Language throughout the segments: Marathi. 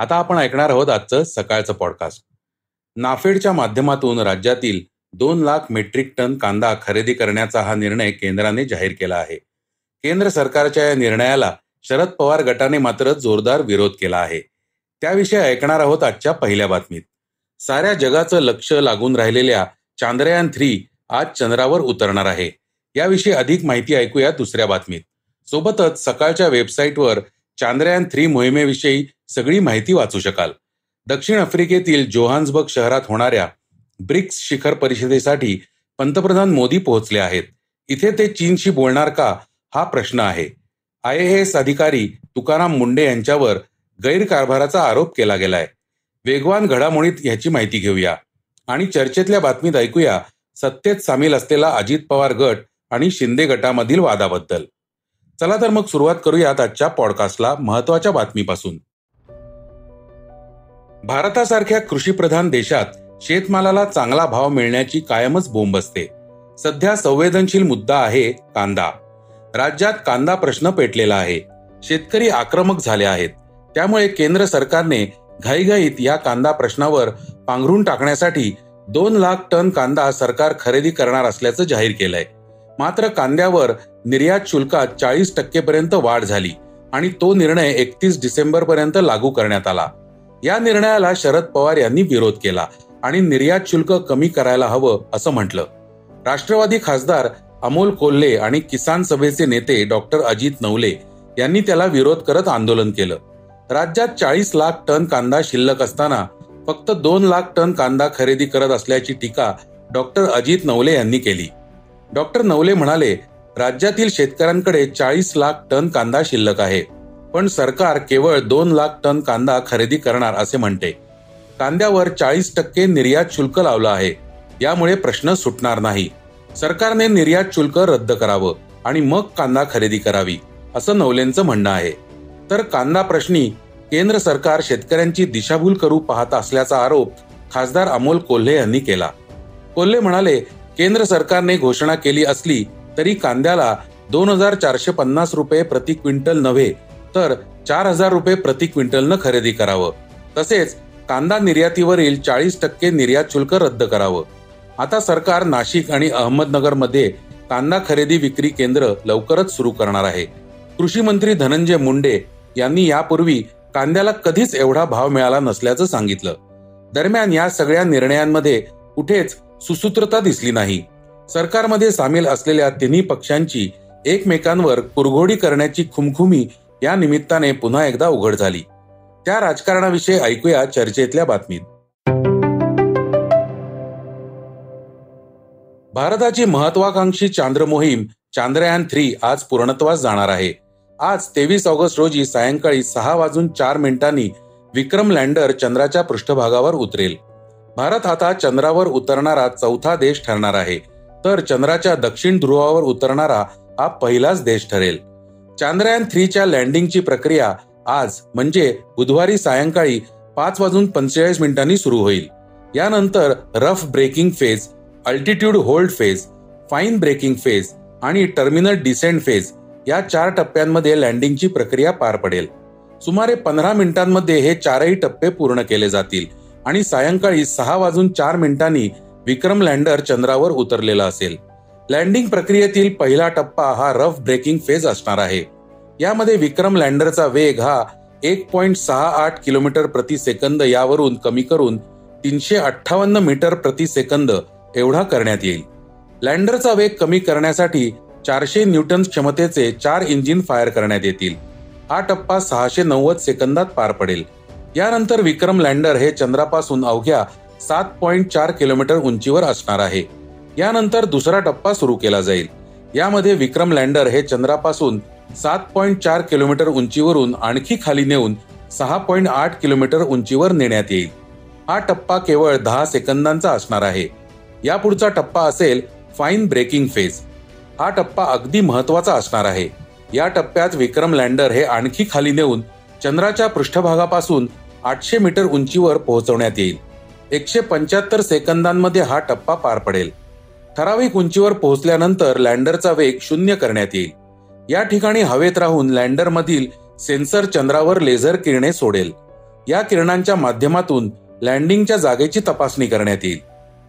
आता आपण ऐकणार आहोत आजचं सकाळचं पॉडकास्ट नाफेडच्या माध्यमातून राज्यातील दोन लाख मेट्रिक टन कांदा खरेदी करण्याचा हा निर्णय केंद्राने जाहीर केला आहे. केंद्र सरकारच्या या निर्णयाला शरद पवार गटाने मात्र जोरदार विरोध केला आहे. त्याविषयी ऐकणार आहोत आजच्या पहिल्या बातमीत. साऱ्या जगाचं लक्ष लागून राहिलेल्या चांद्रयान थ्री आज चंद्रावर उतरणार आहे. याविषयी अधिक माहिती ऐकूया दुसऱ्या बातमीत. सोबतच सकाळच्या वेबसाईटवर चांद्रयान थ्री मोहिमेविषयी सगळी माहिती वाचू शकाल. दक्षिण आफ्रिकेतील जोहान्सबर्ग शहरात होणाऱ्या ब्रिक्स शिखर परिषदेसाठी पंतप्रधान मोदी पोहोचले आहेत. इथे ते चीनशी बोलणार का हा प्रश्न आहे. आय एस अधिकारी तुकाराम मुंडे यांच्यावर गैरकारभाराचा आरोप केला गेलाय. वेगवान घडामोडीत ह्याची माहिती घेऊया. आणि चर्चेतल्या बातमीत ऐकूया सत्तेत सामील असलेला अजित पवार गट आणि शिंदे गटामधील वादाबद्दल. चला तर मग सुरुवात करूयात आजच्या पॉडकास्टला महत्त्वाच्या बातमीपासून. भारतासारख्या कृषीप्रधान देशात शेतमालाला चांगला भाव मिळण्याची कायमच बोंब असते. सध्या संवेदनशील मुद्दा आहे कांदा. राज्यात कांदा प्रश्न पेटलेला आहे. शेतकरी आक्रमक झाले आहेत. त्यामुळे केंद्र सरकारने घाईघाईत या कांदा प्रश्नावर पांघरून टाकण्यासाठी दोन लाख टन कांदा सरकार खरेदी करणार असल्याचं जाहीर केलंय. मात्र कांद्यावर निर्यात शुल्कात चाळीस टक्केपर्यंत वाढ झाली आणि तो निर्णय एकतीस डिसेंबर पर्यंत लागू करण्यात आला. या निर्णयाला शरद पवार यांनी विरोध केला आणि निर्यात शुल्क कमी करायला हवं असं म्हटलं. राष्ट्रवादी खासदार अमोल कोल्हे आणि किसान सभेचे नेते डॉक्टर अजित नवले यांनी त्याला विरोध करत आंदोलन केलं. राज्यात चाळीस लाख टन कांदा शिल्लक असताना फक्त दोन लाख टन कांदा खरेदी करत असल्याची टीका डॉक्टर अजित नवले यांनी केली. डॉक्टर नवले म्हणाले राज्यातील शेतकऱ्यांकडे चाळीस लाख टन कांदा शिल्लक आहे. पण सरकार केवळ दोन लाख टन कांदा खरेदी करणार असे म्हणते. कांद्यावर चाळीस टक्के निर्यात शुल्क लावलं आहे. यामुळे प्रश्न सुटणार नाही. सरकारने निर्यात शुल्क रद्द करावं आणि मग कांदा खरेदी करावी असं नवलेंचं म्हणणं आहे. तर कांदा प्रश्नी केंद्र सरकार शेतकऱ्यांची दिशाभूल करू पाहत असल्याचा आरोप खासदार अमोल कोल्हे यांनी केला. कोल्हे म्हणाले केंद्र सरकारने घोषणा केली असली तरी कांद्याला दोन हजार चारशे पन्नास रुपये प्रति क्विंटल नव्हे तर चार हजार रुपये प्रति क्विंटलनं खरेदी करावं. तसेच कांदा निर्यातीवरील चाळीस टक्के निर्यात शुल्क रद्द करावं. आता सरकार नाशिक आणि अहमदनगरमध्ये कांदा खरेदी विक्री केंद्र लवकरच सुरू करणार आहे. कृषी मंत्री धनंजय मुंडे यांनी यापूर्वी कांद्याला कधीच एवढा भाव मिळाला नसल्याचं सांगितलं. दरम्यान या सगळ्या निर्णयांमध्ये कुठेच सुसूत्रता दिसली नाही. सरकारमध्ये सामील असलेल्या तिन्ही पक्षांची एकमेकांवर कुरघोडी करण्याची खुमखुमी या निमित्ताने पुन्हा एकदा उघड झाली. त्या राजकारणाविषयी ऐकूया चर्चेतल्या बातमीत. भारताची महत्वाकांक्षी चांद्र मोहीम चांद्रयान थ्री आज पूर्णत्वास जाणार आहे. आज तेवीस ऑगस्ट रोजी सायंकाळी सहा वाजून चार मिनिटांनी विक्रम लँडर चंद्राच्या पृष्ठभागावर उतरेल. भारत आता चंद्रावर उतरणारा चौथा देश ठरणार आहे. तर चंद्राच्या दक्षिण ध्रुवावर उतरणारा हा पहिलाच देश ठरेल. चांद्रयान थ्रीच्या लँडिंगची प्रक्रिया आज म्हणजे बुधवारी सायंकाळी पाच वाजून पंचेचाळीस मिनिटांनी सुरू होईल. यानंतर rough braking phase altitude hold phase fine braking phase आणि टर्मिनल डिसेंट फेज या चार टप्प्यांमध्ये लँडिंगची प्रक्रिया पार पडेल. सुमारे पंधरा मिनिटांमध्ये हे चारही टप्पे पूर्ण केले जातील आणि सायंकाळी सहा वाजून चार मिनिटांनी विक्रम लँडर चंद्रावर उतरलेला असेल. लँडिंग प्रक्रियेतील पहिला टप्पा हा रफ ब्रेकिंग फेज असणार आहे. यामध्ये विक्रम लँडरचा वेग हा एक पॉइंट सहा आठ किलोमीटर प्रति सेकंद यावरून कमी करून तीनशे अठ्ठावन्न मीटर प्रति सेकंद एवढा करण्यात येईल. लँडरचा वेग कमी करण्यासाठी चारशे न्यूटन क्षमतेचे चार इंजिन फायर करण्यात येतील. हा टप्पा सहाशे नव्वद सेकंदात पार पडेल. यानंतर विक्रम लँडर हे चंद्रापासून अवघ्या सात पॉइंट चार किलोमीटर उंचीवर असणार आहे. यानंतर दुसरा टप्पा सुरू केला जाईल. यामध्ये विक्रम लँडर हे चंद्रापासून सात पॉईंट चार किलोमीटर उंचीवरून आणखी खाली नेऊन सहा पॉईंट आठ किलोमीटर उंचीवर नेण्यात येईल. हा टप्पा केवळ दहा सेकंदांचा असणार आहे. यापुढचा टप्पा असेल फाईन ब्रेकिंग फेज. हा टप्पा अगदी महत्त्वाचा असणार आहे. या टप्प्यात विक्रम लँडर हे आणखी खाली नेऊन चंद्राच्या पृष्ठभागापासून आठशे मीटर उंचीवर पोहोचवण्यात येईल. एकशे पंच्याहत्तर सेकंदांमध्ये हा टप्पा पार पडेल. ठराविक उंचीवर पोहोचल्यानंतर लँडरचा वेग शून्य करण्यात येईल. या ठिकाणी हवेत राहून लँडरमधील सेन्सर चंद्रावर लेझर किरणे सोडेल. या किरणांच्या माध्यमातून लँडिंगच्या जागेची तपासणी करण्यात येईल.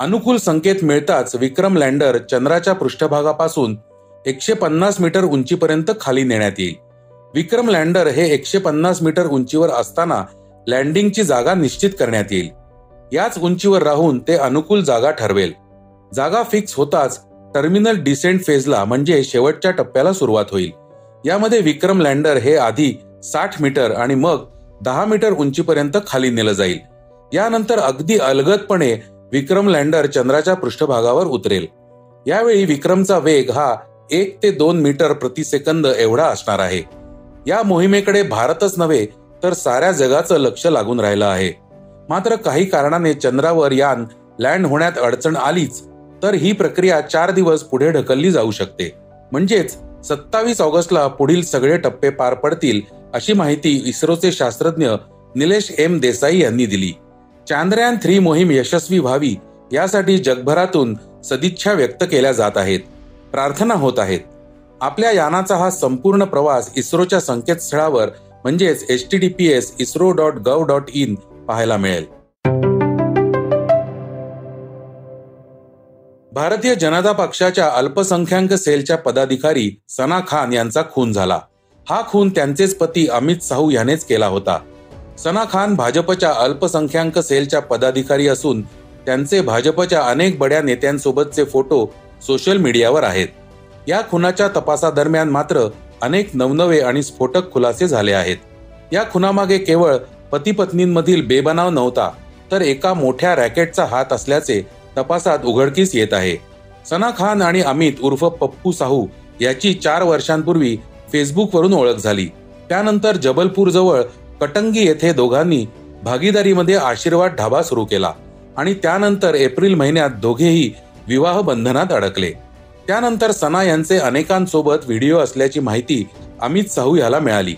अनुकूल संकेत मिळताच विक्रम लँडर चंद्राच्या पृष्ठभागापासून एकशे पन्नास मीटर उंचीपर्यंत खाली नेण्यात येईल. विक्रम लँडर हे एकशे पन्नास मीटर उंचीवर असताना लँडिंगची जागा निश्चित करण्यात येईल. याच उंचीवर राहून ते अनुकूल जागा ठरवेल. जागा फिक्स होताच टर्मिनल डिसेंट फेजला म्हणजे शेवटच्या टप्प्याला सुरुवात होईल. यामध्ये विक्रम लँडर हे आधी साठ मीटर आणि मग दहा मीटर उंचीपर्यंत खाली नेलं जाईल. यानंतर अगदी अलगदपणे विक्रम लँडर चंद्राच्या पृष्ठभागावर उतरेल. यावेळी विक्रमचा वेग हा एक ते दोन मीटर प्रति सेकंद एवढा असणार आहे. या मोहिमेकडे भारतच नव्हे तर साऱ्या जगाचं लक्ष लागून राहिलं आहे. मात्र काही कारणाने चंद्रावर यान लँड होण्यात अडचण आलीच. तर ही प्रक्रिया चार दिवस पुढे ढकलली जाऊ शकते. म्हणजेच सत्तावीस ऑगस्टला पुढील सगळे टप्पे पार पडतील अशी माहिती इस्रोचे शास्त्रज्ञ निलेश एम देसाई यांनी दिली. चांद्रयान थ्री मोहीम यशस्वी व्हावी यासाठी जगभरातून सदिच्छा व्यक्त केल्या जात आहेत. प्रार्थना होत आहेत. आपल्या यानाचा हा संपूर्ण प्रवास इस्रोच्या संकेतस्थळावर म्हणजेच H T D P S ISRO dot gov dot in पाहायला मिळेल. भारतीय जनता पक्षाच्या अल्पसंख्याक सेलच्या पदाधिकारी सना खान यांचा खून झाला. हा खून त्यांचेच पती अमित साहू यानेच केला होता. सना खान भाजपच्या अल्पसंख्याक सेलच्या पदाधिकारी असून त्यांचे भाजपच्या अनेक बड्या नेत्यांसोबतचे फोटो सोशल मीडियावर आहेत. या खुनाच्या तपासादरम्यान मात्र अनेक नवनवे आणि स्फोटक खुलासे झाले आहेत. या खुनामागे केवळ पती पत्नींमधील बेबनाव नव्हता तर एका मोठ्या रॅकेटचा हात असल्याचे तपासात उघडकीस येत आहे. सना खान आणि अमित उर्फ पप्पू साहू याची चार वर्षांपूर्वी फेसबुकवरून ओळख झाली. त्यानंतर जबलपूर जवळ कटंगी येथे दोघांनी भागीदारीमध्ये आशीर्वाद ढाबा सुरू केला आणि त्यानंतर एप्रिल महिन्यात दोघेही विवाह बंधनात अडकले. त्यानंतर सना यांचे अनेकांसोबत व्हिडिओ असल्याची माहिती अमित साहू याला मिळाली.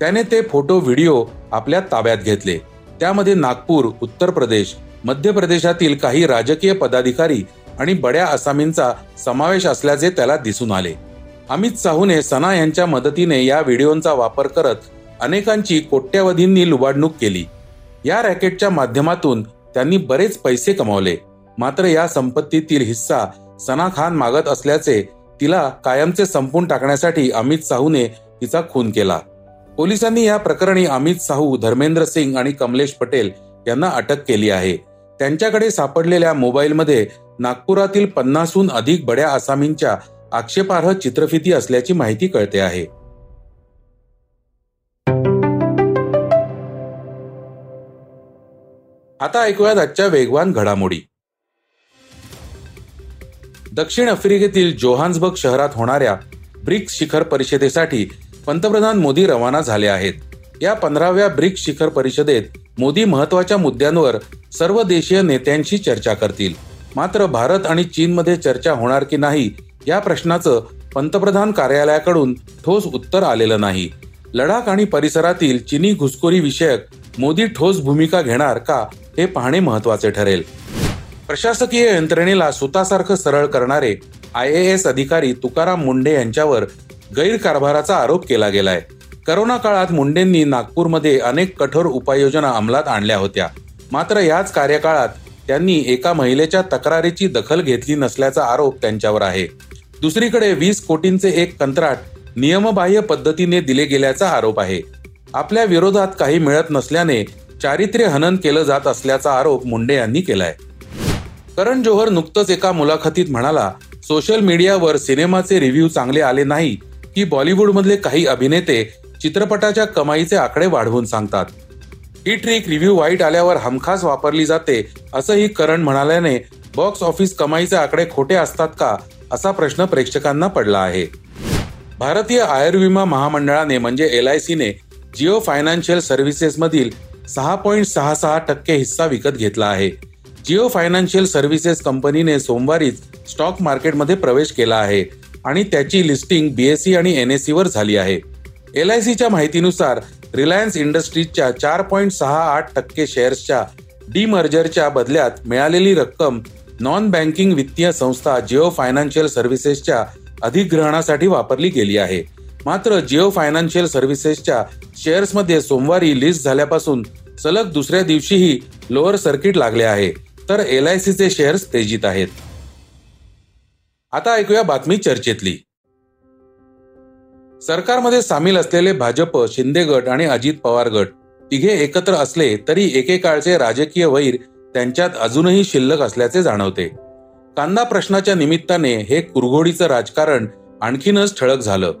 त्याने ते फोटो व्हिडिओ आपल्या ताब्यात घेतले. त्यामध्ये नागपूर उत्तर प्रदेश मध्य प्रदेशातील काही राजकीय पदाधिकारी आणि बड्या आसामींचा समावेश असल्याचे त्याला दिसून आले. अमित साहूने सना यांच्या मदतीने या व्हिडिओचा वापर करत अनेकांची कोट्यावधींनी लुबाडणूक केली. या रॅकेटच्या माध्यमातून त्यांनी बरेच पैसे कमावले. मात्र या संपत्तीतील हिस्सा सना खान मागत असल्याचे तिला कायमचे संपून टाकण्यासाठी अमित साहूने तिचा खून केला. पोलिसांनी या प्रकरणी अमित साहू धर्मेंद्र सिंग आणि कमलेश पटेल यांना अटक केली आहे. त्यांच्याकडे सापडलेल्या मोबाईलमध्ये नागपुरातील पन्नासहून अधिक बड्या आसामींच्या आक्षेपार्ह चित्रफिती असल्याची माहिती कळते आहे. आता ऐकूयात आजच्या वेगवान घडामोडी. दक्षिण आफ्रिकेतील जोहान्सबर्ग शहरात होणाऱ्या ब्रिक्स शिखर परिषदेसाठी पंतप्रधान मोदी रवाना झाले आहेत. या पंधराव्या ब्रिक्स शिखर परिषदेत मोदी महत्त्वाच्या मुद्द्यांवर सर्व देशीय नेत्यांशी चर्चा करतील. मात्र भारत आणि चीनमध्ये चर्चा होणार की नाही या प्रश्नाचं पंतप्रधान कार्यालयाकडून ठोस उत्तर आलेलं नाही. लडाख आणि परिसरातील चिनी घुसखोरी विषयक मोदी ठोस भूमिका घेणार का हे पाहणे महत्त्वाचे ठरेल. प्रशासकीय यंत्रणेला सुतासारखं सरळ करणारे आय ए एस अधिकारी तुकाराम मुंडे यांच्यावर गैरकारभाराचा आरोप केला गेलाय. करोना काळात मुंडेंनी नागपूरमध्ये अनेक कठोर उपाययोजना अंमलात आणल्या होत्या. मात्र याच कार्यकाळात त्यांनी एका महिलेच्या तक्रारीची दखल घेतली नसल्याचा आरोप त्यांच्यावर आहे. दुसरीकडे वीस कोटींचे एक कंत्राट नियमबाह्य पद्धतीने दिले गेल्याचा आरोप आहे. आपल्या विरोधात काही मिळत नसल्याने चारित्र्य हनन केलं जात असल्याचा आरोप मुंडे यांनी केलाय. करण जोहर नुकतंच एका मुलाखतीत म्हणाला सोशल मीडियावर सिनेमाचे रिव्ह्यू चांगले आले नाही की बॉलिवूडमधले काही अभिनेते चित्रपटाच्या कमाईचे आकडे वाढवून सांगतात. ही ट्रिक रिव्ह्यू वाईट आल्यावर हमखास वापरली जाते असंही करण म्हणाल्याने बॉक्स ऑफिस कमाईचे आकडे खोटे असतात का असा प्रश्न प्रेक्षकांना पडला आहे. भारतीय आयुर्विमा महामंडळाने म्हणजे एल आय सीने जिओ फायनान्शियल सर्व्हिसेसमधील सहा पॉईंट सहा सहा टक्के हिस्सा विकत घेतला आहे. जिओ फायनान्शियल सर्व्हिसेस कंपनीने सोमवारीच स्टॉक मार्केटमध्ये प्रवेश केला आहे आणि त्याची लिस्टिंग बीएससी आणि एनएससी वर झाली आहे. एल आय सीच्या माहितीनुसार रिलायन्स इंडस्ट्रीजच्या चार पॉईंट सहा आठ टक्के शेअर्सच्या डीमर्जरच्या बदल्यात मिळालेली रक्कम नॉन बँकिंग वित्तीय संस्था जिओ फायनान्शियल सर्व्हिसेसच्या अधिग्रहणासाठी वापरली गेली आहे. मात्र जिओ फायनान्शियल सर्व्हिसेसच्या शेअर्समध्ये सोमवारी लिस्ट झाल्यापासून सलग दुसऱ्या दिवशीही लोअर सर्किट लागले आहे. तर एल आय सीचे शेअर्स तेजीत आहेत. आता ऐकूया बातमी चर्चेतली. सरकारमध्ये सामील असलेले भाजप शिंदे गट आणि अजित पवार गट तिघे एकत्र असले तरी एकेकाळचे राजकीय वैर त्यांच्यात अजूनही शिल्लक असल्याचे जाणवते. कांदा प्रश्नाच्या निमित्ताने हे कुरघोडीचं राजकारण आणखीनच ठळक झालं.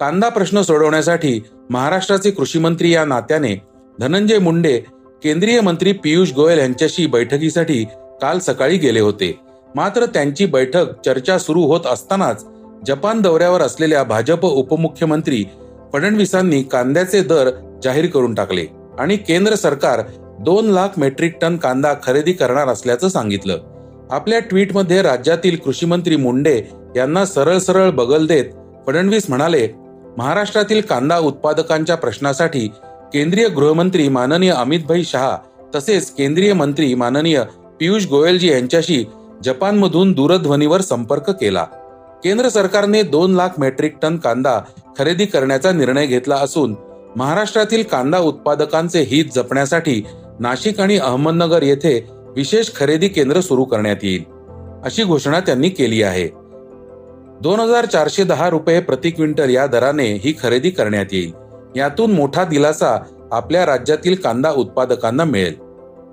कांदा प्रश्न सोडवण्यासाठी महाराष्ट्राचे कृषी मंत्री या नात्याने धनंजय मुंडे केंद्रीय मंत्री पियुष गोयल यांच्याशी बैठकीसाठी काल सकाळी गेले होते. मात्र त्यांची बैठक चर्चा सुरू होत असतानाच जपान दौऱ्यावर असलेल्या भाजप उपमुख्यमंत्री फडणवीसांनी कांद्याचे दर जाहीर करून टाकले आणि केंद्र सरकार दोन लाख मेट्रिक टन कांदा खरेदी करणार असल्याचं सांगितलं. आपल्या ट्विटमध्ये राज्यातील कृषी मंत्री मुंडे यांना सरळ सरळ बगल देत फडणवीस म्हणाले महाराष्ट्रातील कांदा उत्पादकांच्या प्रश्नासाठी केंद्रीय गृहमंत्री माननीय अमितभाई शहा तसेच केंद्रीय मंत्री माननीय पियुष गोयलजी यांच्याशी जपानमधून दूरध्वनीवर संपर्क केला. केंद्र सरकारने दोन लाख मेट्रिक टन कांदा खरेदी करण्याचा निर्णय घेतला असून महाराष्ट्रातील कांदा उत्पादकांचे हित जपण्यासाठी नाशिक आणि अहमदनगर येथे विशेष खरेदी केंद्र सुरू करण्यात येईल अशी घोषणा त्यांनी केली आहे. दोन हजार चारशे दहा रुपये प्रति क्विंटल या दराने ही खरेदी करण्यात येईल. यातून मोठा दिलासा आपल्या राज्यातील कांदा उत्पादकांना मिळेल.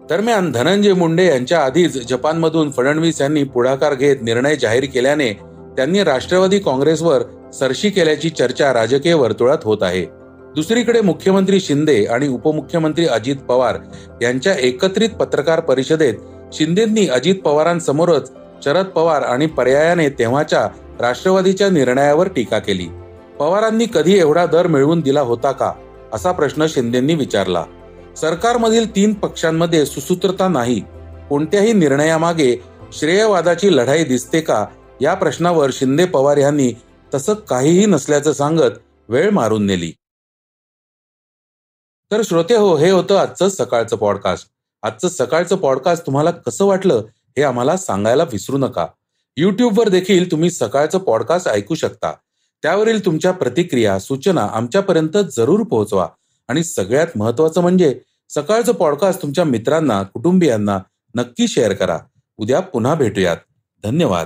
दरम्यान धनंजय मुंडे यांच्या आधीच जपानमधून फडणवीस यांनी पुढाकार घेत निर्णय जाहीर केल्याने त्यांनी राष्ट्रवादी काँग्रेसवर सरशी केल्याची चर्चा राजकीय वर्तुळात होत आहे. दुसरीकडे मुख्यमंत्री शिंदे आणि उपमुख्यमंत्री अजित पवार यांच्या एकत्रित पत्रकार परिषदेत शिंदेंनी अजित पवारांसमोरच शरद पवार आणि पर्यायाने तेव्हाच्या राष्ट्रवादीच्या निर्णयावर टीका केली. पवारांनी कधी एवढा दर मिळवून दिला होता का? असा प्रश्न शिंदेंनी विचारला. सरकारमधील तीन पक्षांमध्ये सुसूत्रता नाही. कोणत्याही निर्णयामागे श्रेयवादाची लढाई दिसते का? या प्रश्नावर शिंदे पवार यांनी तसं काहीही नसल्याचं सांगत वेळ मारून नेली. तर श्रोते हो हे होतं आजचं सकाळचं पॉडकास्ट आजचं सकाळचं पॉडकास्ट तुम्हाला कसं वाटलं हे आम्हाला सांगायला विसरू नका. युट्यूबवर देखील तुम्ही सकाळचं पॉडकास्ट ऐकू शकता. त्यावरील तुमच्या प्रतिक्रिया सूचना आमच्यापर्यंत जरूर पोहोचवा. आणि सगळ्यात महत्वाचं म्हणजे सकाळचं पॉडकास्ट तुमच्या मित्रांना कुटुंबियांना नक्की शेअर करा. उद्या पुन्हा भेटूयात. धन्यवाद.